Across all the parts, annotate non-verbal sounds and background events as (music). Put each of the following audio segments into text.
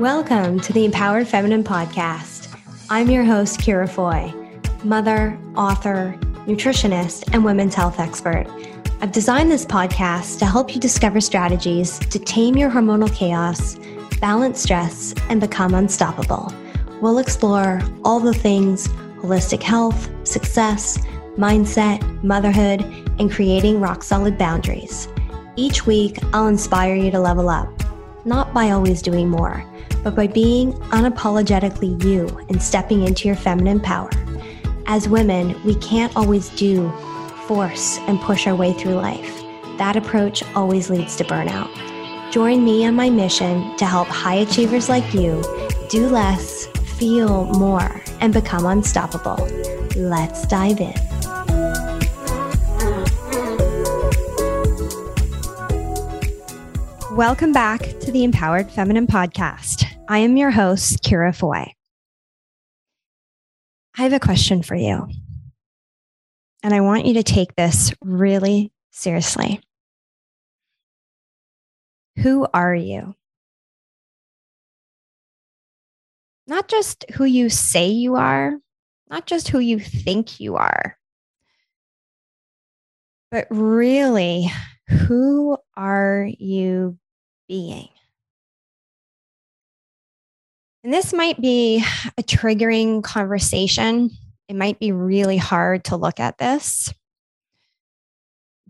Welcome to the Empowered Feminine Podcast. I'm your host, Ciara Foy, mother, author, nutritionist, and women's health expert. I've designed this podcast to help you discover strategies to tame your hormonal chaos, balance stress, and become unstoppable. We'll explore all the things holistic health, success, mindset, motherhood, and creating rock solid boundaries. Each week, I'll inspire you to level up, not by always doing more but by being unapologetically you and stepping into your feminine power. As women, we can't always do, force, and push our way through life. That approach always leads to burnout. Join me on my mission to help high achievers like you do less, feel more, and become unstoppable. Let's dive in. Welcome back to the Empowered Feminine Podcast. I am your host, Ciara Foy. I have a question for you. And I want you to take this really seriously. Who are you? Not just who you say you are, not just who you think you are, but really, who are you being? And this might be a triggering conversation. It might be really hard to look at this,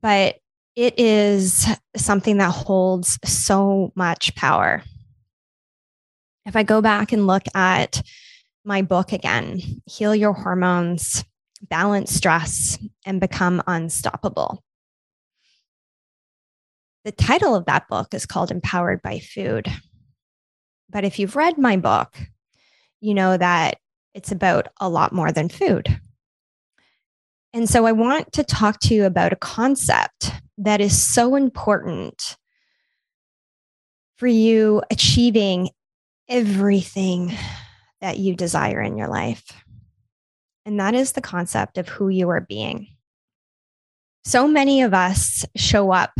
but it is something that holds so much power. If I go back and look at my book again, Heal Your Hormones, Balance Stress, and Become Unstoppable. The title of that book is called Empowered by Food. But if you've read my book, you know that it's about a lot more than food. And so I want to talk to you about a concept that is so important for you achieving everything that you desire in your life. And that is the concept of who you are being. So many of us show up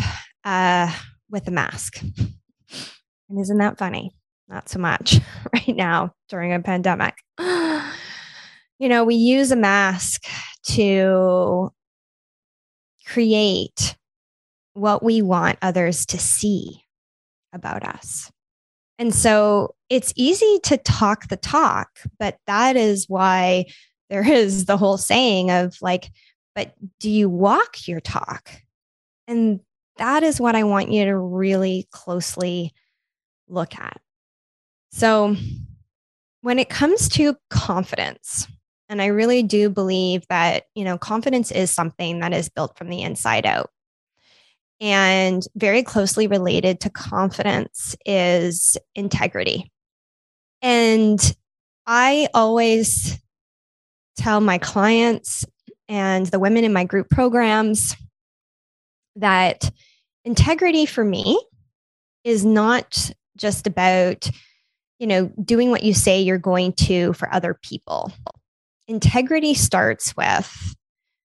uh, with a mask. And isn't that funny? not so much (laughs) right now during a pandemic. You know, we use a mask to create what we want others to see about us. And so it's easy to talk the talk, but that is why there (laughs) is the whole saying of like, but do you walk your talk? And that is what I want you to really closely look at. So, when it comes to confidence, and I really do believe that, you know, confidence is something that is built from the inside out. And very closely related to confidence is integrity. And I always tell my clients and the women in my group programs that integrity for me is not just about you know, doing what you say you're going to for other people. Integrity starts with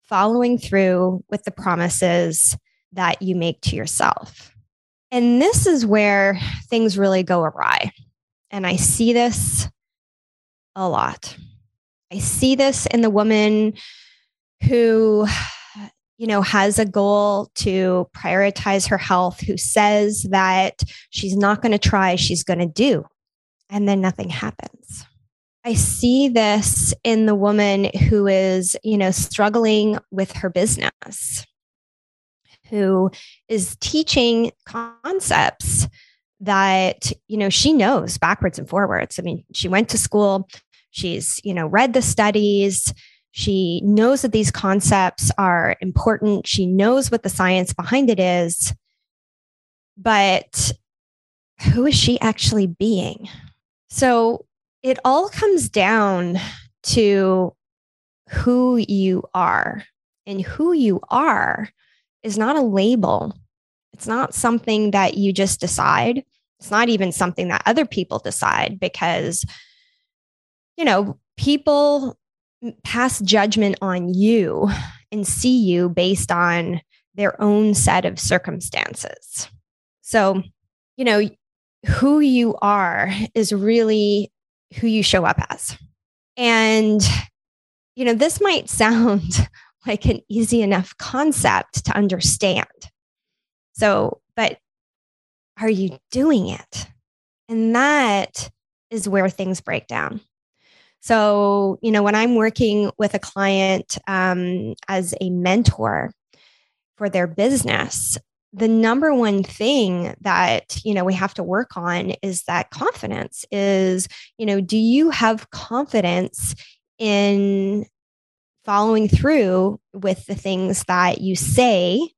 following through with the promises that you make to yourself. And this is where things really go awry. And I see this a lot. I see this in the woman who, you know, has a goal to prioritize her health, who says that she's not going to try, she's going to do and then nothing happens. I see this in the woman who is, you know, struggling with her business, who is teaching concepts that, you know, she knows backwards and forwards. I mean, she went to school, she's, you know, read the studies, she knows that these concepts are important, she knows what the science behind it is. But who is she actually being? So it all comes down to who you are. And who you are is not a label, it's not something that you just decide. It's not even something that other people decide because, you know, people pass judgment on you and see you based on their own set of circumstances. So, you know, who you are is really who you show up as. And, you know, this might sound (laughs) like an easy enough concept to understand. So, but are you doing it? And that is where things break down. So, you know, when I'm working with a client um, as a mentor for their business, the number one thing that you know we have to work on is that confidence is you know do you have confidence in following through with the things that you say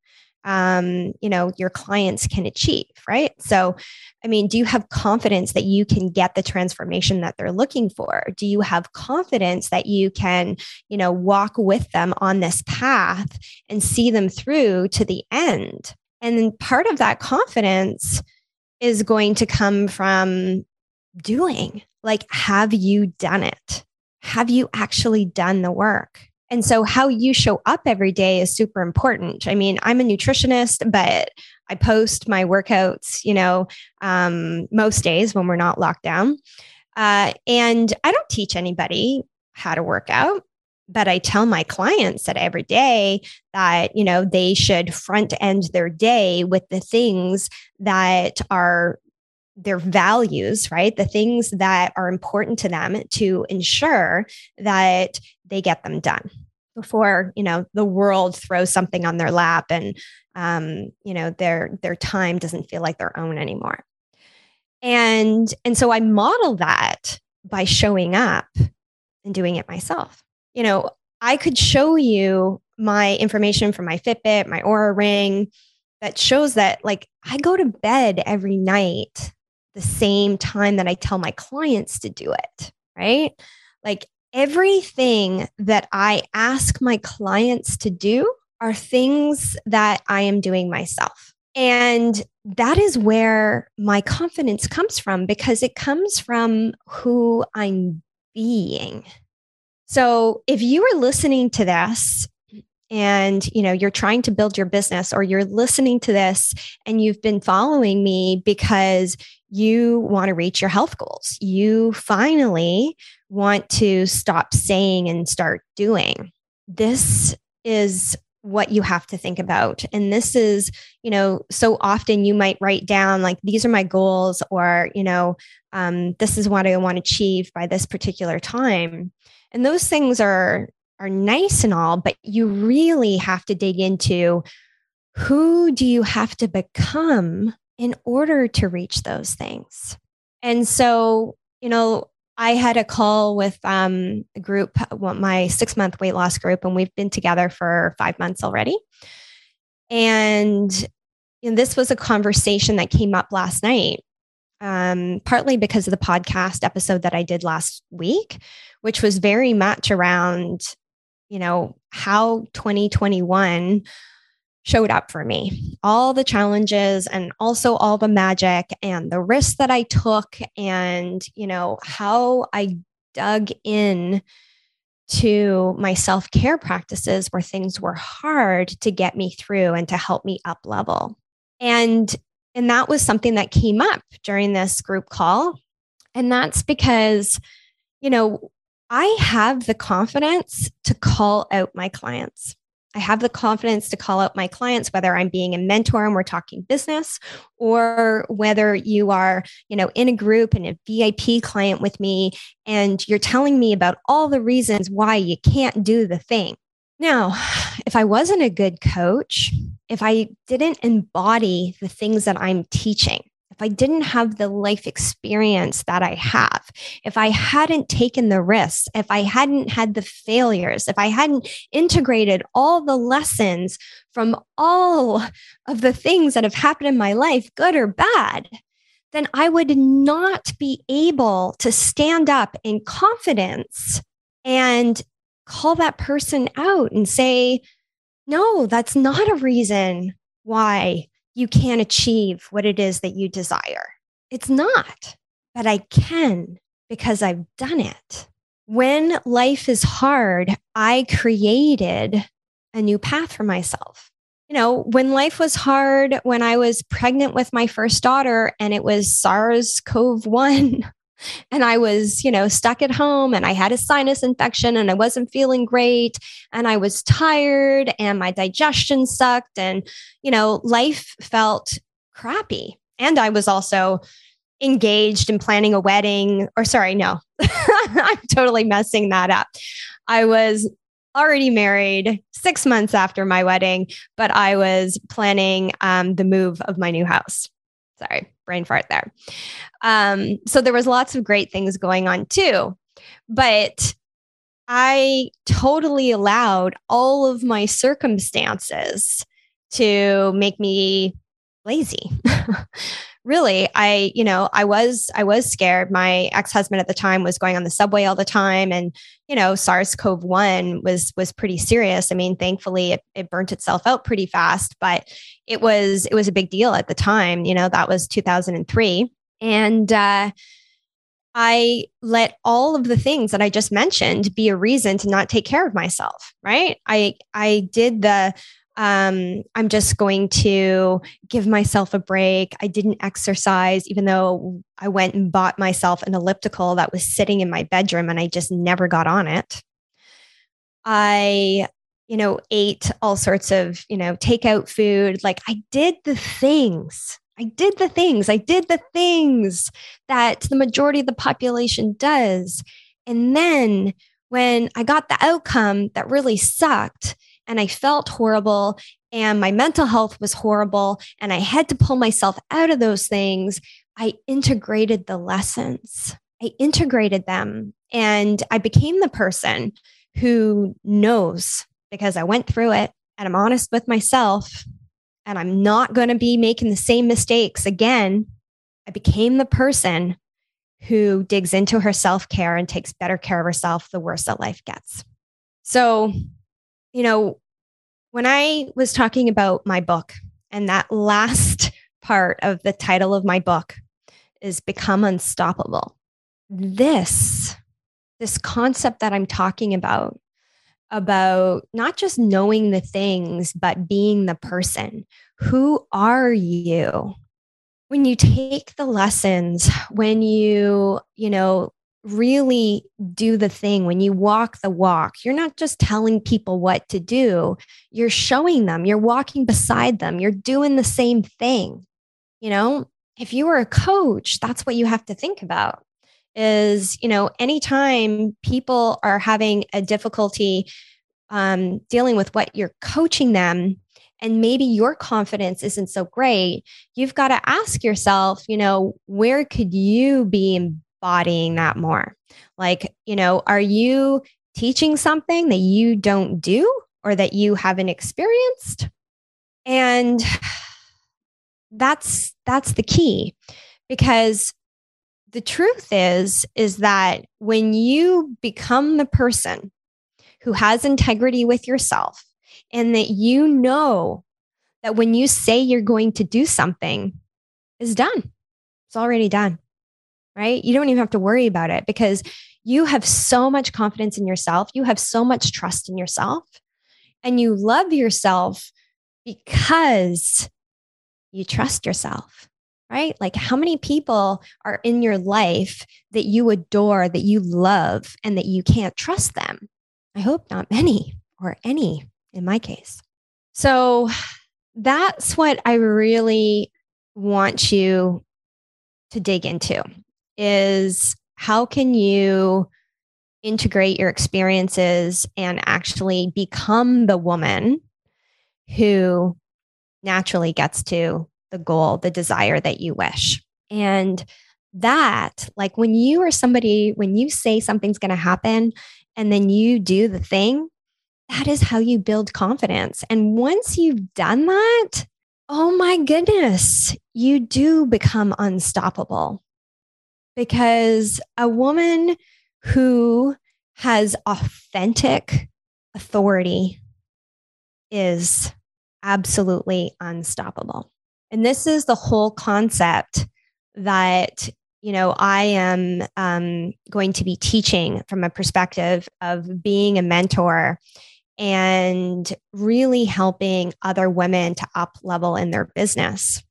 um, you know your clients can achieve right? So i mean do you have confidence that you can get the transformation that they're looking for? Do you have confidence that you can you know walk with them on this path and see them through to the end? And then part of that confidence is going to come from doing like have you done it? Have you actually done the work and so, how you show up every day is super important. I mean, I'm a nutritionist, but I post my workouts, you know, um, most days when we're not locked down. Uh, and I don't teach anybody how to work out, but I tell my clients that every day that, you know, they should front end their day with the things that are their values, right? The things that are important to them to ensure that they get them done before you know the world throws something on their lap and um, you know their their time doesn't feel like their own anymore. And and so i model that by showing up and doing it myself. You know i could show you my information from my fitbit my Oura ring that shows that like i go to bed every night the same time that i tell my clients to do it right? Like everything that I ask my clients to do are things that I am doing myself. And that is where my confidence comes from because it comes from who I'm being. So if you are listening to this and you know you're trying to build your business or you're listening to this and you've been following me because you want to reach your health goals. You finally want to stop saying and start doing. This is what you have to think about. And this is you know so often you might write down like these are my goals or you know um, this is what i want to achieve by this particular time. And those things are are nice and all, but you really have to dig into who do you have to become in order to reach those things. And so, you know, I had a call with um, a group, my six month weight loss group, and we've been together for five months already. And, and this was a conversation that came up last night, um, partly because of the podcast episode that I did last week, which was very much around you know, how 2021 showed up for me all the challenges and also all the magic and the risks that I took and, you know, how I dug in to my self care practices where things were hard to get me through and to help me up level. And and that was something that came up during this group call. And that's because, you know, I have the confidence to call out my clients. I have the confidence to call out my clients, whether I'm being a mentor and we're talking business, or whether you are, you know, in a group and a VIP client with me, and you're telling me about all the reasons why you can't do the thing. Now, if I wasn't a good coach, if I didn't embody the things that I'm teaching, if I didn't have the life experience that I have, if I hadn't taken the risks, if I hadn't had the failures, if I hadn't integrated all the lessons from all of the things that have happened in my life, good or bad, then I would not be able to stand up in confidence and call that person out and say, no, that's not a reason why you can't achieve what it is that you desire. It's not, but I can because I've done it. When life is hard, I created a new path for myself. You know, when life was hard, when I was pregnant with my first daughter and it was SARS CoV 1, (laughs) and I was, you know, stuck at home and I had a sinus infection and I wasn't feeling great and I was tired and my digestion sucked and, you know, life felt crappy. And I was also engaged in planning a wedding or sorry, no, (laughs) I'm totally messing that up. I was already married six months after my wedding, but I was planning um, the move of my new house. Sorry, brain fart there. Um, so there was lots of great things going on too, but I totally allowed all of my circumstances to make me lazy. (laughs) really i you know i was i was scared. My ex-husband at the time was going on the subway all the time and you know sars-cov-1 was was pretty serious. I mean thankfully it, it burnt itself out pretty fast but it was it was a big deal at the time you know that was 2003 and uh I let all of the things that I just mentioned be a reason to not take care of myself, right? I I did the um, I'm just going to give myself a break. I didn't exercise, even though I went and bought myself an elliptical that was sitting in my bedroom and I just never got on it. I, you know, ate all sorts of, you know, takeout food. Like I did the things. I did the things. I did the things that the majority of the population does. And then when I got the outcome that really sucked, and I felt horrible and my mental health was horrible and I had to pull myself out of those things, I integrated the lessons. I integrated them and I became the person who knows because I went through it and I'm honest with myself and I'm not going to be making the same mistakes again. I became the person who digs into her self care and takes better care of herself the worse that life gets. So, you know, when I was talking about my book and that (laughs) last part of the title of my book is Become Unstoppable, this, this concept that I'm talking about, about not just knowing the things, but being the person. Who are you? When you take the lessons, when you, you know, really do the thing, when you walk the walk, you're not just telling people what to do, you're showing them, you're walking beside them, you're doing the same thing. You know, if you were a coach, that's what you have to think about is, you know, anytime people are having a difficulty um, dealing with what you're coaching them, and maybe your confidence isn't so great, you've got to ask yourself, you know, where could you be embodying that more. Like, you know, are you teaching something that you don't do or that you haven't experienced? And (sighs) that's that's the key because the truth is is that when you become the person who has integrity with yourself and that you know that when you say you're going to do something is done it's already done right? You don't even have to worry about it because you have so much confidence in yourself. You have so much trust in yourself and you love yourself because you trust yourself, right? Like, how many people are in your life that you adore, that you love, and that you can't trust them? I hope not many or any in my case. So, that's what I really want you to dig into is how can you integrate your experiences and actually become the woman who naturally gets to the goal, the desire that you wish. And that, like when you are somebody, when you say something's going to happen and then you do the thing, that is how you build confidence. And once you've done that, oh my goodness, you do become unstoppable because a woman who has authentic authority is absolutely unstoppable. And this is the whole concept that you know I am um, going to be teaching from a perspective of being a mentor and really helping other women to up level in their business.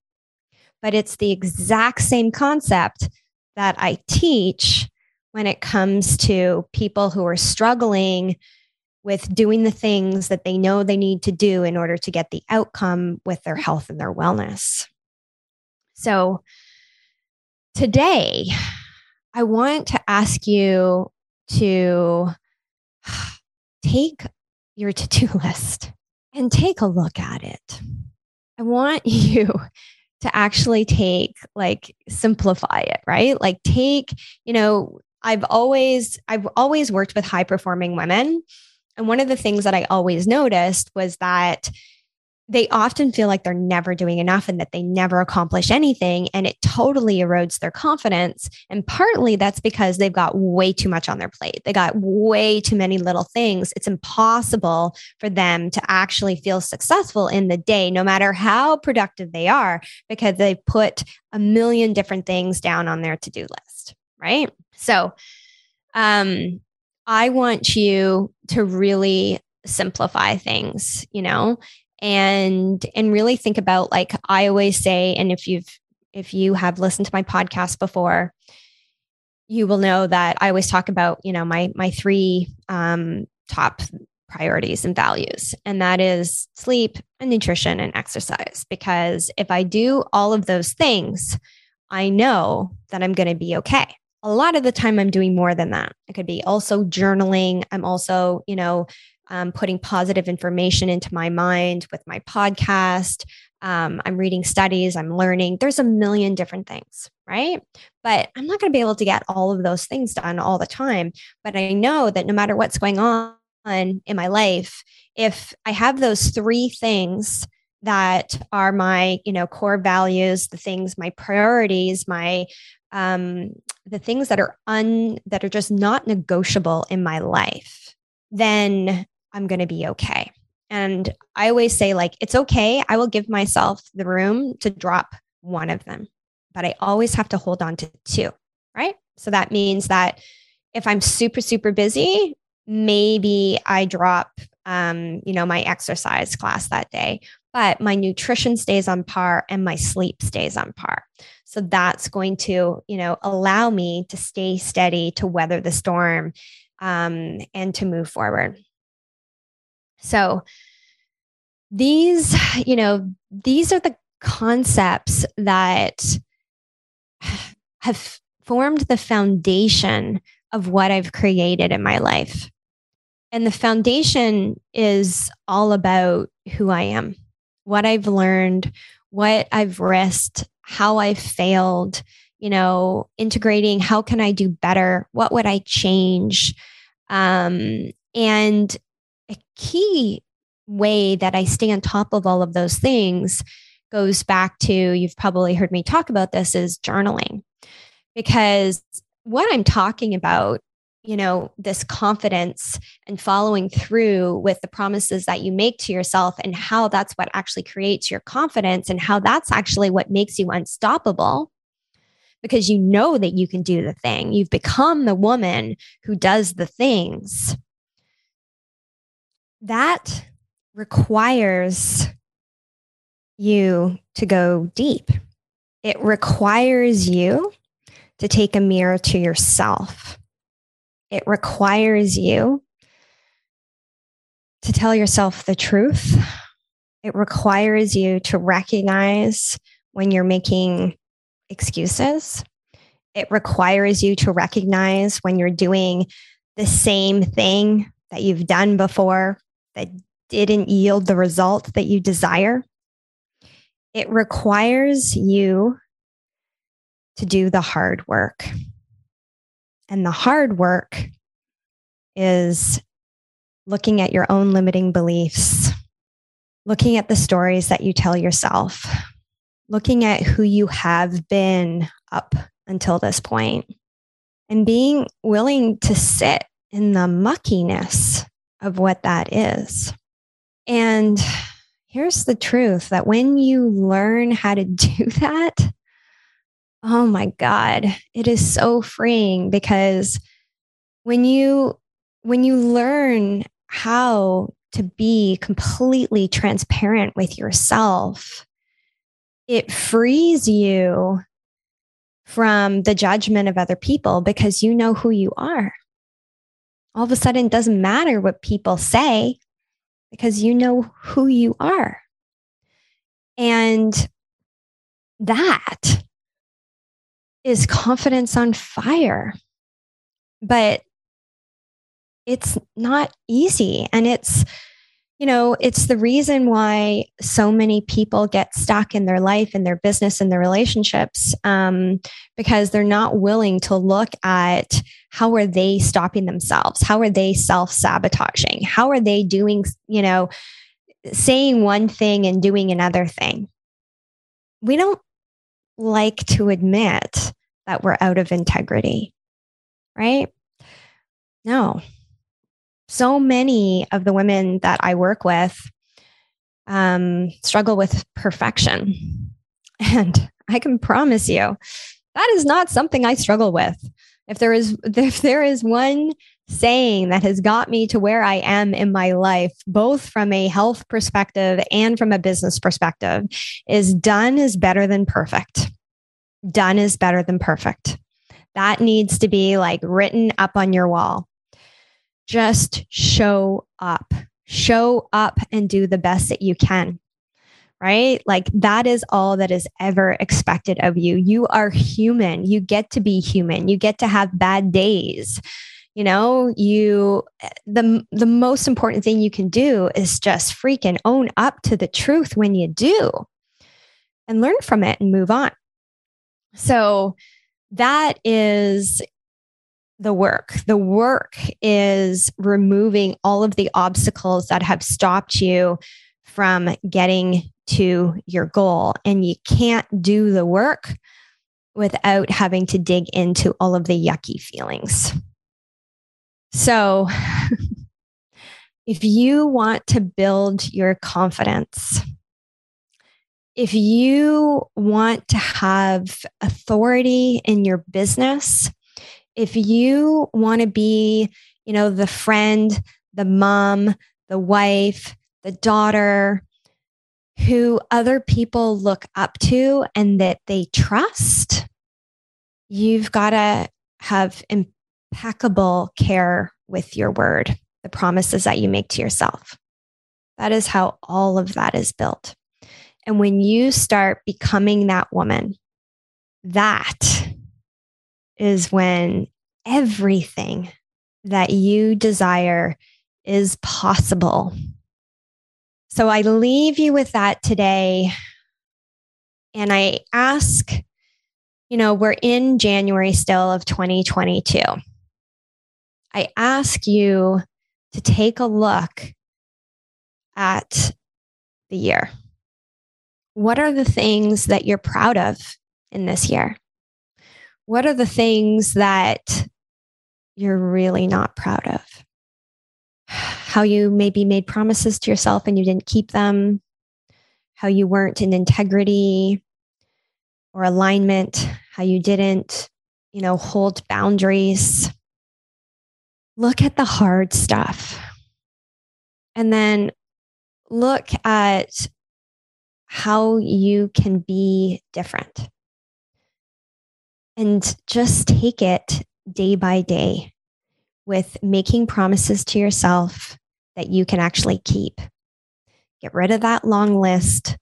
But it's the exact same concept that I teach when it comes to people who are struggling with doing the things that they know they need to do in order to get the outcome with their health and their wellness. So, today, I want to ask you to (sighs) take your to do (laughs) list and take a look at it. I want (laughs) you to actually take, like, simplify it, right? Like, take, you know, I've always, I've always worked with high performing women. And one of the things that I always noticed was that they often feel like they're never doing enough and that they never accomplish anything. And it totally erodes their confidence. And partly that's because they've got way too much on their plate. They got way too many little things. It's impossible for them to actually feel successful in the day, no matter how productive they are, because they put a million different things down on their to do list. Right. So, um, I want you to really simplify things, you know, and and really think about like I always say and if you've if you have listened to my podcast before you will know that I always talk about you know my my three um, top priorities and values and that is sleep and nutrition and exercise because if I do all of those things I know that I'm going to be okay a lot of the time I'm doing more than that. It could be also journaling. I'm also, you know, um, putting positive information into my mind with my podcast. Um, I'm reading studies, I'm learning. There's a million different things, right? But I'm not going to be able to get all of those things done all the time. But I know that no matter what's going on in my life, if I have those three things that are my you know core values the things my priorities my um the things that are un that are just not negotiable in my life then I'm going to be okay. And I always say, like, it's okay. I will give myself the room to drop one of them, but I always have to hold on to two, right? So that means that if I'm super, super busy, maybe I drop, um, you know, my exercise class that day, but my nutrition stays on par and my sleep stays on par. So that's going to, you know, allow me to stay steady, to weather the storm, um, and to move forward. So these, (sighs) you know, these are the concepts that (sighs) have formed the foundation of what I've created in my life. And the foundation is all about who I am, what I've learned, what I've risked, how I've failed, you know, integrating how can I do better? What would I change? Um, and a key way that I stay on top of all of those things goes back to you've probably heard me talk about this is journaling. Because what I'm talking about, you know, this confidence and following through with the promises that you make to yourself and how that's what actually creates your confidence and how that's actually what makes you unstoppable because you know that you can do the thing. You've become the woman who does the things that requires you to go deep. It requires you to take a mirror to yourself. It requires you to tell yourself the truth. It requires you to recognize when you're making excuses. It requires you to recognize when you're doing the same thing that you've done before that didn't yield the result that you desire. It requires you to do the hard work. And the hard work is looking at your own limiting beliefs, looking at the stories that you tell yourself, looking at who you have been up until this point, and being willing to sit in the muckiness of what that is. And here's the truth that when you learn how to (laughs) do that, oh my God, it is so freeing because when you when you learn how to be completely transparent with yourself, it frees you from the judgment of other people because you know who you are. All of a sudden, it doesn't matter what people say because you know who you are. And that is confidence on fire. But it's not easy. And it's, you know, it's the reason why so many people get stuck in their life, in their business, in their relationships, um, because they're not willing to look at how are they stopping themselves? How are they self sabotaging? How are they doing, you know, saying one thing and doing another thing? We don't like to admit that we're out of integrity, right? No, so many of the women that I work with um, struggle with perfection. (laughs) And I can promise you that is not something I struggle with. If there is (laughs) if there is one saying that has got me to where I am in my life, both from a health perspective and from a business perspective, is done is better than perfect. Done is better than perfect. That needs to be like written up on your wall just show up, show up and do the best that you can. Right? Like that is all that is ever expected of you. You are human. You get to be human. You get to have bad days. You know, you the the most important thing you can do is just freaking own up to the truth when you do and learn from it and move on. So that is the work. The work is removing all of the obstacles that have stopped you from getting to your goal. And you can't do the work without having to dig into all of the yucky feelings. So, (laughs) if you want to build your confidence, if you want to have authority in your business, if you want to be, you know, the friend, the mom, the wife, the daughter who other people look up to and that they trust, you've got to have impeccable care with your word, the promises that you make to yourself. That is how all of that is built. And when you start becoming that woman, that is when everything that you desire is possible. So I leave you with that today. And I ask, you know, we're in January still of 2022. I ask you to take a look at the year. What are the things that you're proud of in this year? What are the things that you're really not proud of? How you maybe made promises to yourself and you didn't keep them, how you weren't in integrity or alignment, how you didn't, you know, hold boundaries. Look at the hard stuff. And then look at how you can be different and just take it day by day with making promises to yourself that you can actually keep. Get rid of that long list.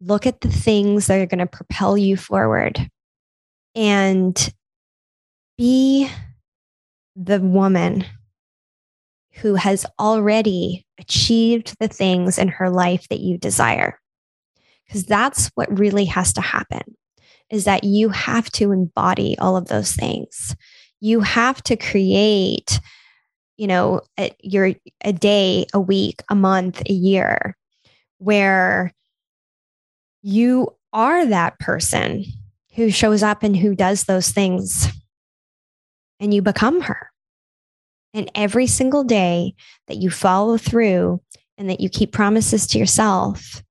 Look at the things that are going to propel you forward and be the woman who has already achieved the things in her life that you desire. Because that's what really has to happen is that you have to embody all of those things. You have to create, you know, a, your a day, a week, a month, a year where you are that person who shows up and who does those things and you become her. And every single day that you follow through and that you keep promises to yourself,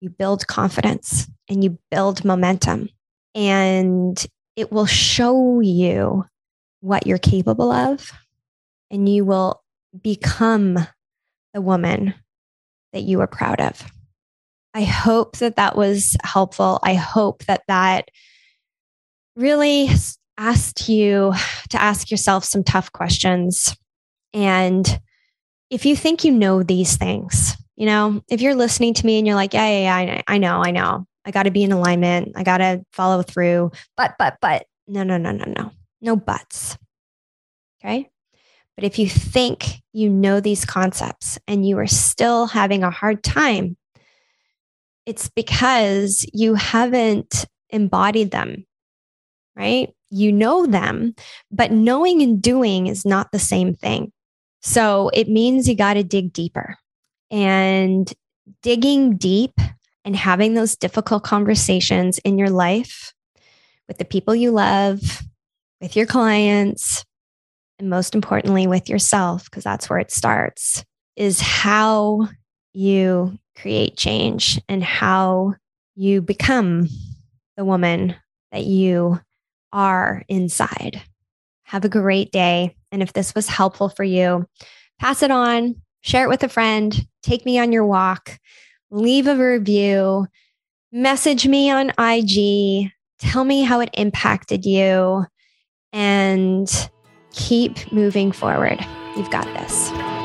you build confidence and you build momentum and it will show you what you're capable of and you will become the woman that you are proud of. I hope that that was helpful. I hope that that really asked you to ask yourself some tough questions. And if you think you know these things, you know, if you're listening to me and you're like, yeah, yeah, yeah, I know, I know, I got to be in alignment, I got to follow through, but, but, but, no, no, no, no, no, no buts. Okay. But if you think you know these concepts and you are still having a hard time, it's because you haven't embodied them, right? You know them, but knowing and doing is not the same thing. So it means you got to dig deeper. And digging deep and having those difficult conversations in your life with the people you love, with your clients, and most importantly with yourself, because that's where it starts, is how you create change and how you become the woman that you are inside. Have a great day. And if this was helpful for you, pass it on, share it with a friend, take me on your walk, leave a review, message me on IG, tell me how it impacted you, and keep moving forward. You've got this.